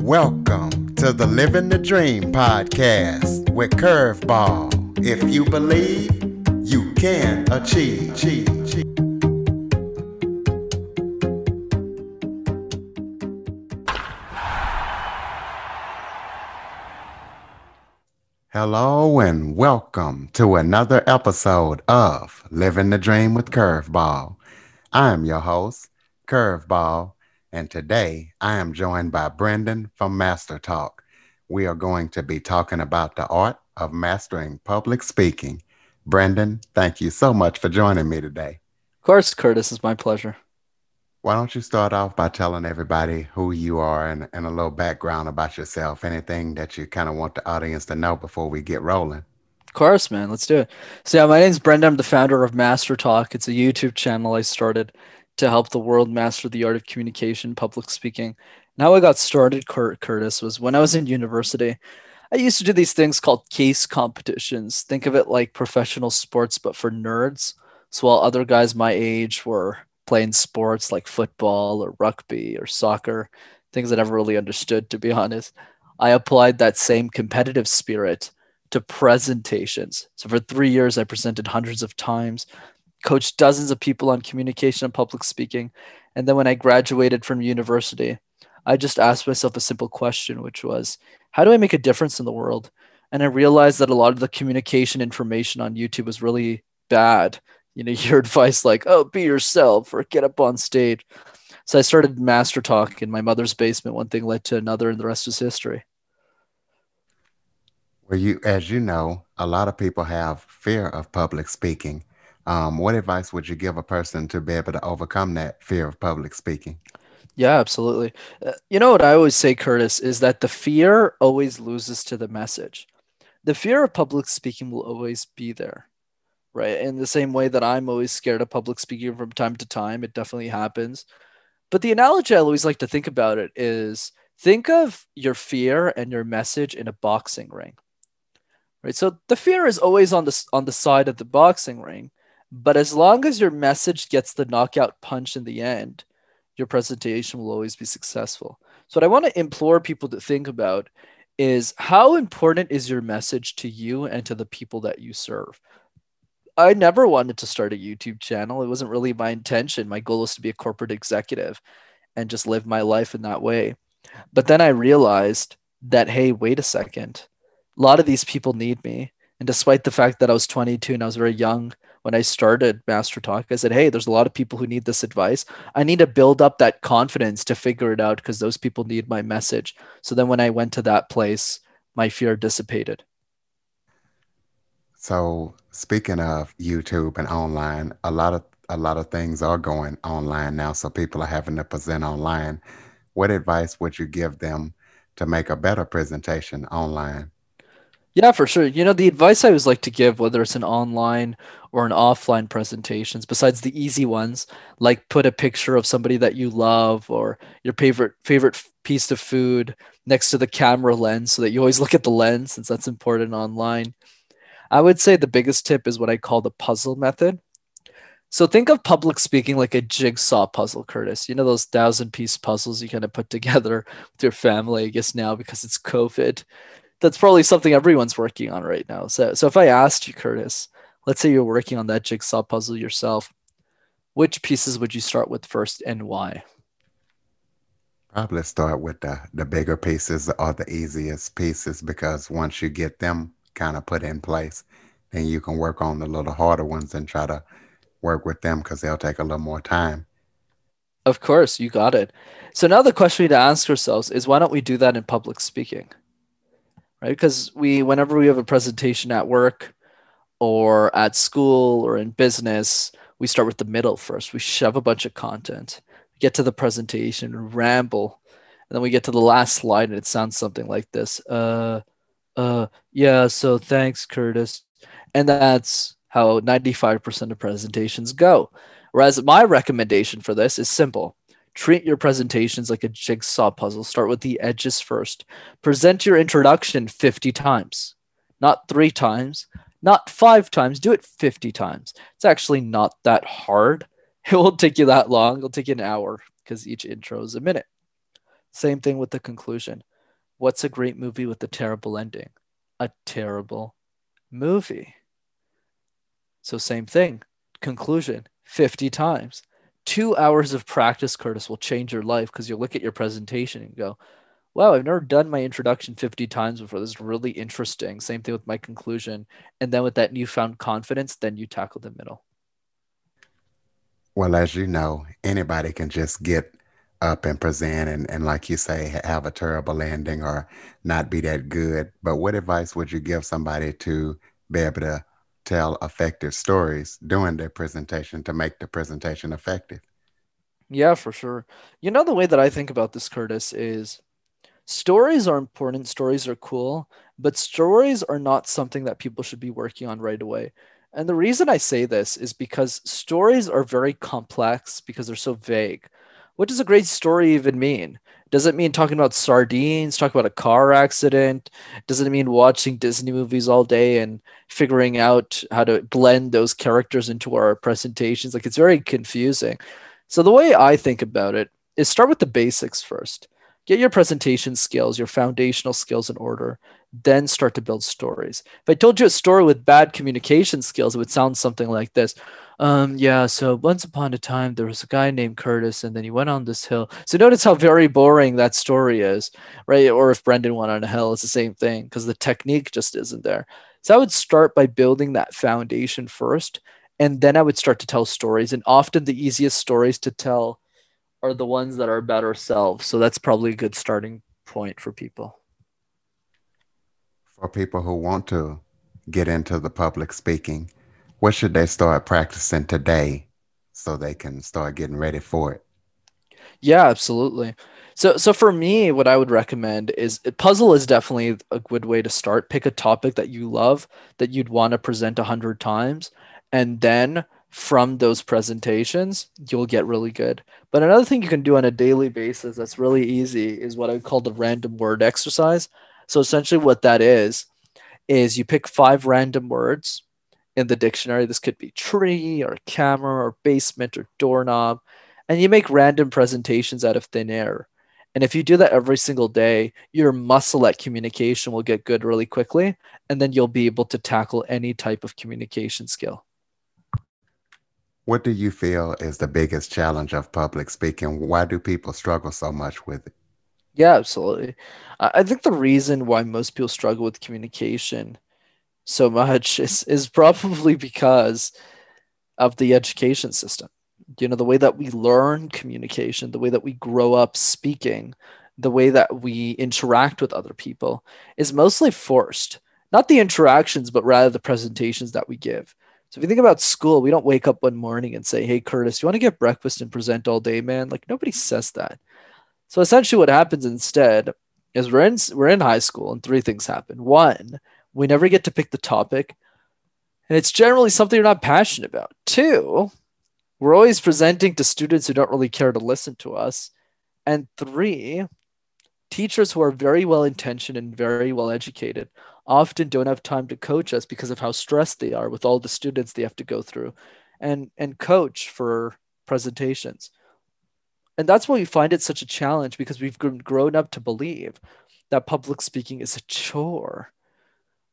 Welcome to the Living the Dream podcast with Curveball. If you believe, you can achieve. Hello and welcome to another episode of Living the Dream with Curveball. I'm your host, Curveball, and today I am joined by Brendan from Master Talk. We are going to be talking about the art of mastering public speaking. Brendan, thank you so much for joining me today. Of course, Curtis, it's my pleasure. Why don't you start off by telling everybody who you are and, and a little background about yourself, anything that you kind of want the audience to know before we get rolling? Of course, man. Let's do it. So, yeah, my name's Brendan. I'm the founder of Master Talk. It's a YouTube channel I started to help the world master the art of communication, public speaking. And how I got started, Kurt, Curtis, was when I was in university. I used to do these things called case competitions. Think of it like professional sports, but for nerds. So while other guys my age were playing sports like football or rugby or soccer, things I never really understood, to be honest, I applied that same competitive spirit to presentations. So for three years, I presented hundreds of times coached dozens of people on communication and public speaking. And then when I graduated from university, I just asked myself a simple question, which was, how do I make a difference in the world? And I realized that a lot of the communication information on YouTube was really bad. You know, your advice like, oh, be yourself or get up on stage. So I started Master Talk in my mother's basement. One thing led to another, and the rest was history. Well, you, as you know, a lot of people have fear of public speaking. Um, what advice would you give a person to be able to overcome that fear of public speaking? Yeah, absolutely. Uh, you know what I always say, Curtis, is that the fear always loses to the message. The fear of public speaking will always be there, right? In the same way that I'm always scared of public speaking from time to time, it definitely happens. But the analogy I always like to think about it is think of your fear and your message in a boxing ring. Right? So the fear is always on the on the side of the boxing ring, but as long as your message gets the knockout punch in the end, your presentation will always be successful. So, what I want to implore people to think about is how important is your message to you and to the people that you serve? I never wanted to start a YouTube channel. It wasn't really my intention. My goal was to be a corporate executive and just live my life in that way. But then I realized that, hey, wait a second. A lot of these people need me. And despite the fact that I was 22 and I was very young, when I started Master Talk, I said, hey, there's a lot of people who need this advice. I need to build up that confidence to figure it out because those people need my message. So then when I went to that place, my fear dissipated. So speaking of YouTube and online, a lot of a lot of things are going online now. So people are having to present online. What advice would you give them to make a better presentation online? Yeah, for sure. You know, the advice I always like to give, whether it's an online or an offline presentations, besides the easy ones, like put a picture of somebody that you love or your favorite favorite piece of food next to the camera lens so that you always look at the lens since that's important online. I would say the biggest tip is what I call the puzzle method. So think of public speaking like a jigsaw puzzle, Curtis. You know those thousand piece puzzles you kind of put together with your family, I guess now because it's COVID that's probably something everyone's working on right now. So, so if I asked you, Curtis, let's say you're working on that jigsaw puzzle yourself, which pieces would you start with first and why? Probably start with the the bigger pieces or the easiest pieces because once you get them kind of put in place, then you can work on the little harder ones and try to work with them because they'll take a little more time. Of course, you got it. So now the question we need to ask ourselves is why don't we do that in public speaking? Right? Because we, whenever we have a presentation at work or at school or in business, we start with the middle first. We shove a bunch of content, get to the presentation, ramble, and then we get to the last slide, and it sounds something like this. Uh, uh, yeah. So thanks, Curtis, and that's how ninety-five percent of presentations go. Whereas my recommendation for this is simple Treat your presentations like a jigsaw puzzle. Start with the edges first. Present your introduction 50 times, not three times, not five times. Do it 50 times. It's actually not that hard. It won't take you that long. It'll take you an hour because each intro is a minute. Same thing with the conclusion. What's a great movie with a terrible ending? A terrible movie. So, same thing. Conclusion 50 times. Two hours of practice, Curtis, will change your life because you'll look at your presentation and go, wow, I've never done my introduction 50 times before. This is really interesting. Same thing with my conclusion. And then with that newfound confidence, then you tackle the middle. Well, as you know, anybody can just get up and present and, and like you say, have a terrible landing or not be that good. But what advice would you give somebody to be able to tell effective stories during their presentation to make the presentation effective? Yeah, for sure. You know, the way that I think about this, Curtis, is stories are important, stories are cool, but stories are not something that people should be working on right away. And the reason I say this is because stories are very complex because they're so vague. What does a great story even mean? Does it mean talking about sardines, talking about a car accident? Does it mean watching Disney movies all day and figuring out how to blend those characters into our presentations? Like it's very confusing. So the way I think about it is start with the basics first get your presentation skills, your foundational skills in order, then start to build stories. If I told you a story with bad communication skills, it would sound something like this. Um, yeah, so once upon a time there was a guy named Curtis, and then he went on this hill. So notice how very boring that story is, right? Or if Brendan went on a hill, it's the same thing because the technique just isn't there. So I would start by building that foundation first, and then I would start to tell stories. And often the easiest stories to tell are the ones that are about ourselves. So that's probably a good starting point for people. For people who want to get into the public speaking, what should they start practicing today so they can start getting ready for it? Yeah, absolutely. So, so for me, what I would recommend is puzzle is definitely a good way to start. Pick a topic that you love that you'd want to present a hundred times, and then from those presentations, you'll get really good. But another thing you can do on a daily basis that's really easy is what I call the random word exercise. So essentially, what that is, is you pick five random words in the dictionary. This could be tree or camera or basement or doorknob. And you make random presentations out of thin air. And if you do that every single day, your muscle at communication will get good really quickly. And then you'll be able to tackle any type of communication skill. What do you feel is the biggest challenge of public speaking? Why do people struggle so much with it? Yeah, absolutely. I think the reason why most people struggle with communication so much is, is probably because of the education system. You know, the way that we learn communication, the way that we grow up speaking, the way that we interact with other people is mostly forced. Not the interactions, but rather the presentations that we give. So if you think about school, we don't wake up one morning and say, "Hey, Curtis, you want to get breakfast and present all day, man?" Like nobody says that. So essentially, what happens instead is we're in we're in high school, and three things happen. One, we never get to pick the topic, and it's generally something you're not passionate about. Two, we're always presenting to students who don't really care to listen to us, and three, teachers who are very well intentioned and very well educated often don't have time to coach us because of how stressed they are with all the students they have to go through and and coach for presentations. And that's why we find it such a challenge because we've grown up to believe that public speaking is a chore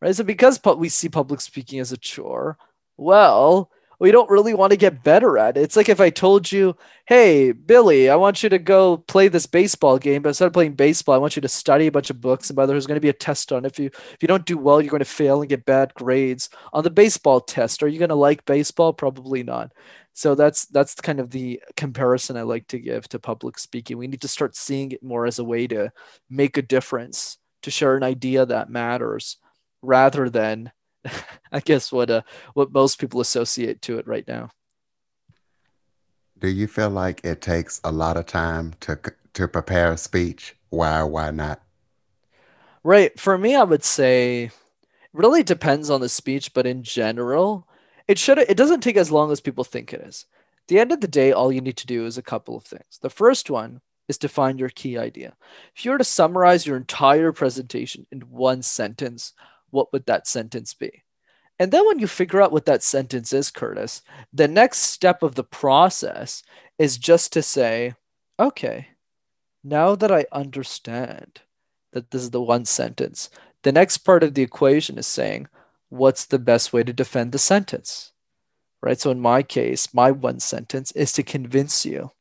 right so because we see public speaking as a chore well we don't really want to get better at it. It's like if I told you, hey, Billy, I want you to go play this baseball game, but instead of playing baseball, I want you to study a bunch of books. And by the way, there's going to be a test on. If you if you don't do well, you're going to fail and get bad grades on the baseball test. Are you going to like baseball? Probably not. So that's that's kind of the comparison I like to give to public speaking. We need to start seeing it more as a way to make a difference, to share an idea that matters, rather than I guess what uh what most people associate to it right now. Do you feel like it takes a lot of time to to prepare a speech? Why or why not? Right. For me, I would say it really depends on the speech, but in general, it should it doesn't take as long as people think it is. At the end of the day, all you need to do is a couple of things. The first one is to find your key idea. If you were to summarize your entire presentation in one sentence, what would that sentence be? And then when you figure out what that sentence is, Curtis, the next step of the process is just to say, okay, Now that I understand that this is the one sentence, the next part of the equation is saying, what's the best way to defend the sentence? Right? So in my case, my one sentence is to convince you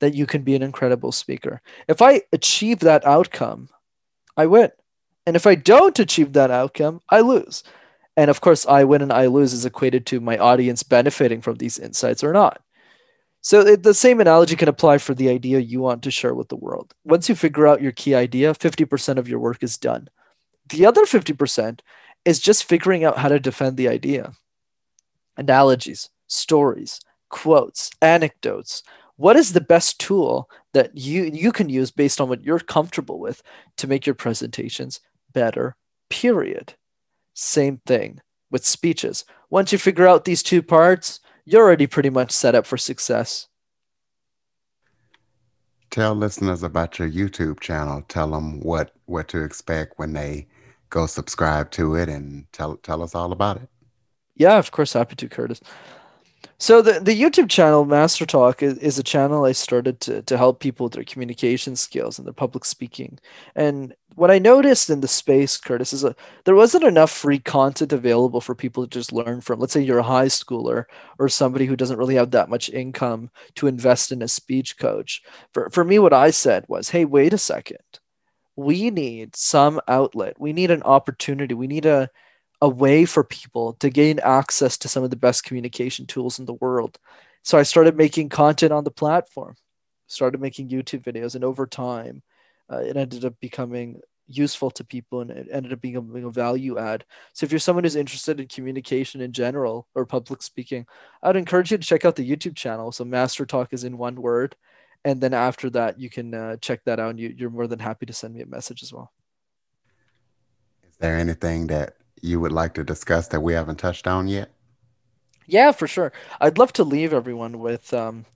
that you can be an incredible speaker. If I achieve that outcome, I win. And if I don't achieve that outcome, I lose. And of course, I win and I lose is equated to my audience benefiting from these insights or not. So it, the same analogy can apply for the idea you want to share with the world. Once you figure out your key idea, 50% of your work is done. The other 50% is just figuring out how to defend the idea. Analogies, stories, quotes, anecdotes. What is the best tool that you you can use based on what you're comfortable with to make your presentations better? Period. Same thing with speeches. Once you figure out these two parts, you're already pretty much set up for success. Tell listeners about your YouTube channel. Tell them what what to expect when they go subscribe to it, and tell tell us all about it. Yeah, of course, happy to, Curtis. So the, the YouTube channel Master Talk is, is a channel I started to, to help people with their communication skills and their public speaking. And what I noticed in the space, Curtis, is a, there wasn't enough free content available for people to just learn from. Let's say you're a high schooler or somebody who doesn't really have that much income to invest in a speech coach. For, for me, what I said was, hey, wait a second. We need some outlet. We need an opportunity. We need a a way for people to gain access to some of the best communication tools in the world. So I started making content on the platform, started making YouTube videos, and over time, uh, it ended up becoming useful to people and it ended up being a, being a value add. So if you're someone who's interested in communication in general or public speaking, I'd encourage you to check out the YouTube channel. So Master Talk is in one word. And then after that, you can uh, check that out and you, you're more than happy to send me a message as well. Is there anything that you would like to discuss that we haven't touched on yet? Yeah, for sure. I'd love to leave everyone with um,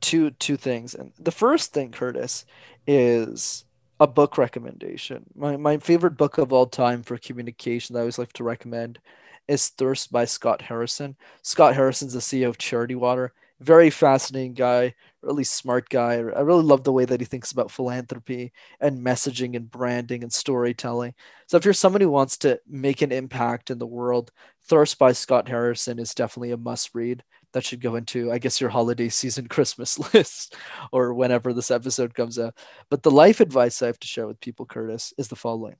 two two things. And the first thing, Curtis, is a book recommendation. My my favorite book of all time for communication that I always like to recommend is Thirst by Scott Harrison. Scott Harrison's the CEO of Charity Water. Very fascinating guy, really smart guy. I really love the way that he thinks about philanthropy and messaging and branding and storytelling. So if you're someone who wants to make an impact in the world, Thirst by Scott Harrison is definitely a must read. That should go into, I guess, your holiday season Christmas list or whenever this episode comes out. But the life advice I have to share with people, Curtis, is the following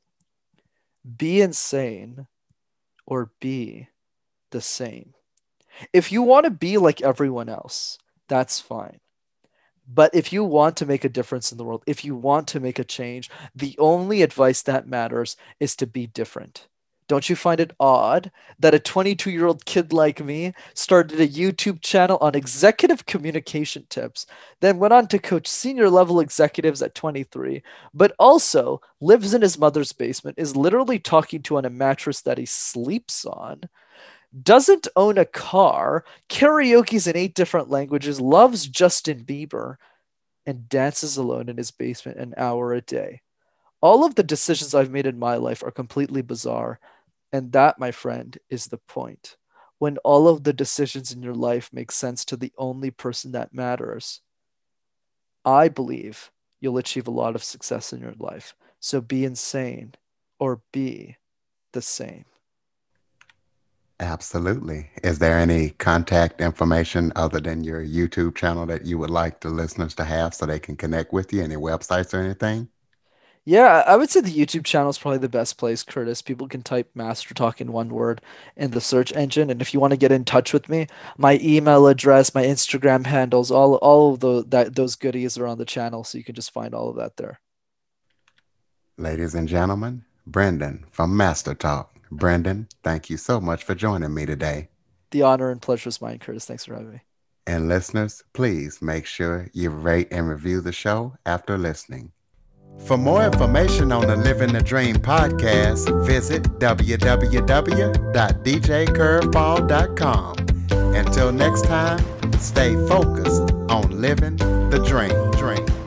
be insane or be the same. If you want to be like everyone else, that's fine. But if you want to make a difference in the world, if you want to make a change, the only advice that matters is to be different. Don't you find it odd that a 22 year old kid like me started a YouTube channel on executive communication tips, then went on to coach senior level executives at 23, but also lives in his mother's basement, is literally talking to on a mattress that he sleeps on, doesn't own a car, karaoke's in eight different languages, loves Justin Bieber, and dances alone in his basement an hour a day. All of the decisions I've made in my life are completely bizarre. And that, my friend, is the point. When all of the decisions in your life make sense to the only person that matters, I believe you'll achieve a lot of success in your life. So be insane or be the same. Absolutely. Is there any contact information other than your YouTube channel that you would like the listeners to have so they can connect with you? Any websites or anything? Yeah, I would say the YouTube channel is probably the best place, Curtis. People can type Master Talk in one word in the search engine. And if you want to get in touch with me, my email address, my Instagram handles, all all of the, that those goodies are on the channel. So you can just find all of that there. Ladies and gentlemen, Brendan from Master Talk. Brendan, thank you so much for joining me today. The honor and pleasure is mine, Curtis. Thanks for having me. And listeners, please make sure you rate and review the show after listening. For more information on the Living the Dream podcast, visit www.djcurveball.com. Until next time, stay focused on living the dream. dream.